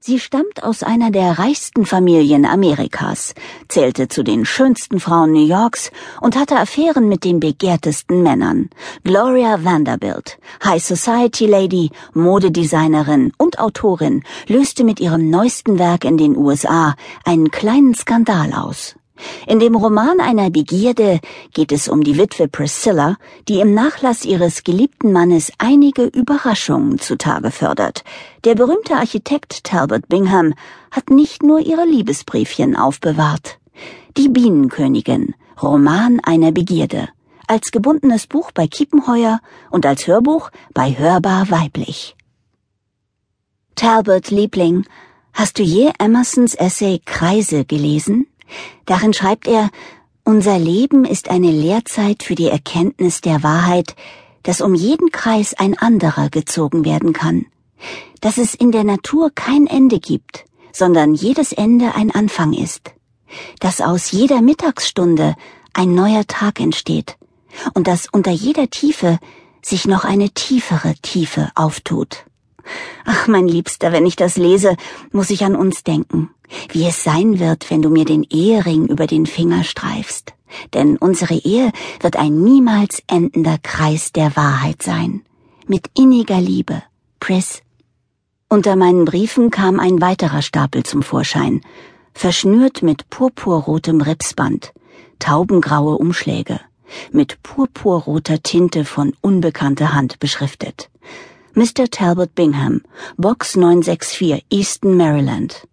Sie stammt aus einer der reichsten Familien Amerikas, zählte zu den schönsten Frauen New Yorks und hatte Affären mit den begehrtesten Männern. Gloria Vanderbilt, High Society Lady, Modedesignerin und Autorin, löste mit ihrem neuesten Werk in den USA einen kleinen Skandal aus. In dem Roman einer Begierde geht es um die Witwe Priscilla, die im Nachlass ihres geliebten Mannes einige Überraschungen zutage fördert. Der berühmte Architekt Talbot Bingham hat nicht nur ihre Liebesbriefchen aufbewahrt. Die Bienenkönigin, Roman einer Begierde, als gebundenes Buch bei Kiepenheuer und als Hörbuch bei Hörbar Weiblich. Talbot Liebling, hast du je Emersons Essay Kreise gelesen? Darin schreibt er, unser Leben ist eine Lehrzeit für die Erkenntnis der Wahrheit, dass um jeden Kreis ein anderer gezogen werden kann, dass es in der Natur kein Ende gibt, sondern jedes Ende ein Anfang ist, dass aus jeder Mittagsstunde ein neuer Tag entsteht. Und dass unter jeder Tiefe sich noch eine tiefere Tiefe auftut. Ach, mein Liebster, wenn ich das lese, muss ich an uns denken, wie es sein wird, wenn du mir den Ehering über den Finger streifst. Denn unsere Ehe wird ein niemals endender Kreis der Wahrheit sein. Mit inniger Liebe, Pris. Unter meinen Briefen kam ein weiterer Stapel zum Vorschein, verschnürt mit purpurrotem Ripsband, taubengraue Umschläge, mit purpurroter Tinte von unbekannter Hand beschriftet. Mr. Talbot Bingham, Box 964, Easton, Maryland.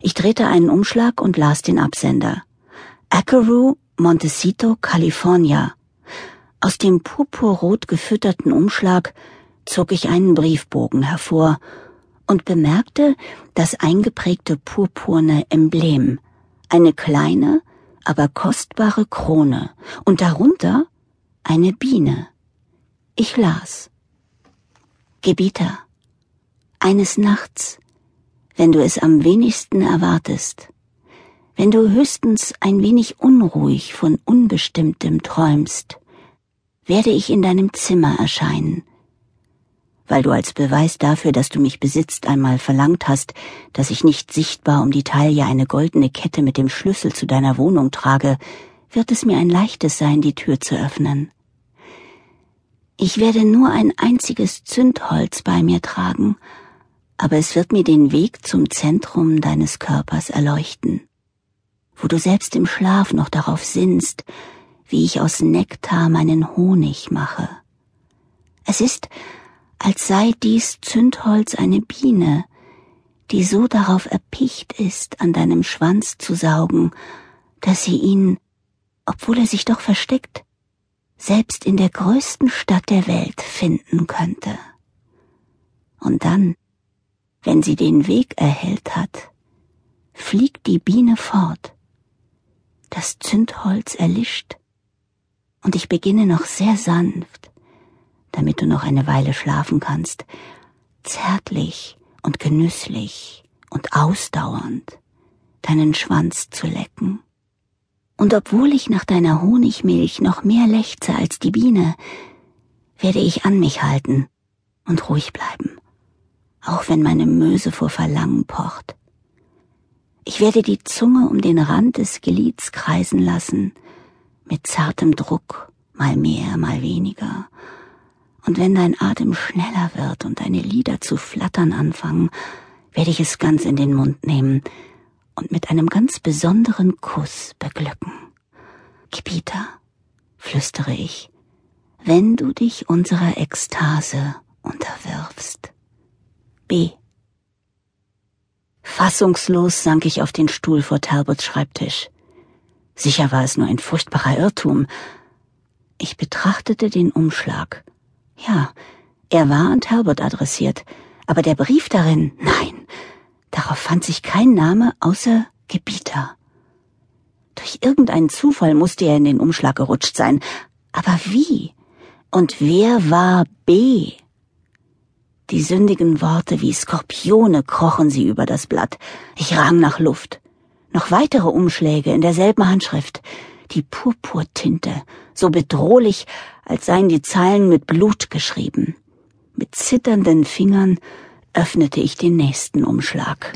Ich drehte einen Umschlag und las den Absender. Akeroo, Montecito, California. Aus dem purpurrot gefütterten Umschlag zog ich einen Briefbogen hervor und bemerkte das eingeprägte purpurne Emblem, eine kleine, aber kostbare Krone und darunter eine Biene. Ich las. Gebieter, eines Nachts, wenn du es am wenigsten erwartest, wenn du höchstens ein wenig unruhig von Unbestimmtem träumst, werde ich in deinem Zimmer erscheinen, weil du als Beweis dafür, dass du mich besitzt, einmal verlangt hast, dass ich nicht sichtbar um die Taille eine goldene Kette mit dem Schlüssel zu deiner Wohnung trage, wird es mir ein leichtes sein, die Tür zu öffnen. Ich werde nur ein einziges Zündholz bei mir tragen, aber es wird mir den Weg zum Zentrum deines Körpers erleuchten, wo du selbst im Schlaf noch darauf sinnst, wie ich aus Nektar meinen Honig mache. Es ist, als sei dies Zündholz eine Biene, die so darauf erpicht ist, an deinem Schwanz zu saugen, dass sie ihn, obwohl er sich doch versteckt, selbst in der größten Stadt der Welt finden könnte. Und dann, wenn sie den Weg erhellt hat, fliegt die Biene fort, das Zündholz erlischt, und ich beginne noch sehr sanft, damit du noch eine Weile schlafen kannst, zärtlich und genüsslich und ausdauernd deinen Schwanz zu lecken. Und obwohl ich nach deiner Honigmilch noch mehr lechze als die Biene, werde ich an mich halten und ruhig bleiben, auch wenn meine Möse vor Verlangen pocht. Ich werde die Zunge um den Rand des Gelieds kreisen lassen, mit zartem Druck, mal mehr, mal weniger. Und wenn dein Atem schneller wird und deine Lider zu flattern anfangen, werde ich es ganz in den Mund nehmen, und mit einem ganz besonderen Kuss beglücken. Kipita, flüstere ich, wenn du dich unserer Ekstase unterwirfst. B. Fassungslos sank ich auf den Stuhl vor Talbots Schreibtisch. Sicher war es nur ein furchtbarer Irrtum. Ich betrachtete den Umschlag. Ja, er war an Talbot adressiert, aber der Brief darin, nein, Darauf fand sich kein Name außer Gebieter. Durch irgendeinen Zufall musste er in den Umschlag gerutscht sein. Aber wie? Und wer war B? Die sündigen Worte wie Skorpione krochen sie über das Blatt. Ich rang nach Luft. Noch weitere Umschläge in derselben Handschrift. Die Purpurtinte, so bedrohlich, als seien die Zeilen mit Blut geschrieben. Mit zitternden Fingern öffnete ich den nächsten Umschlag.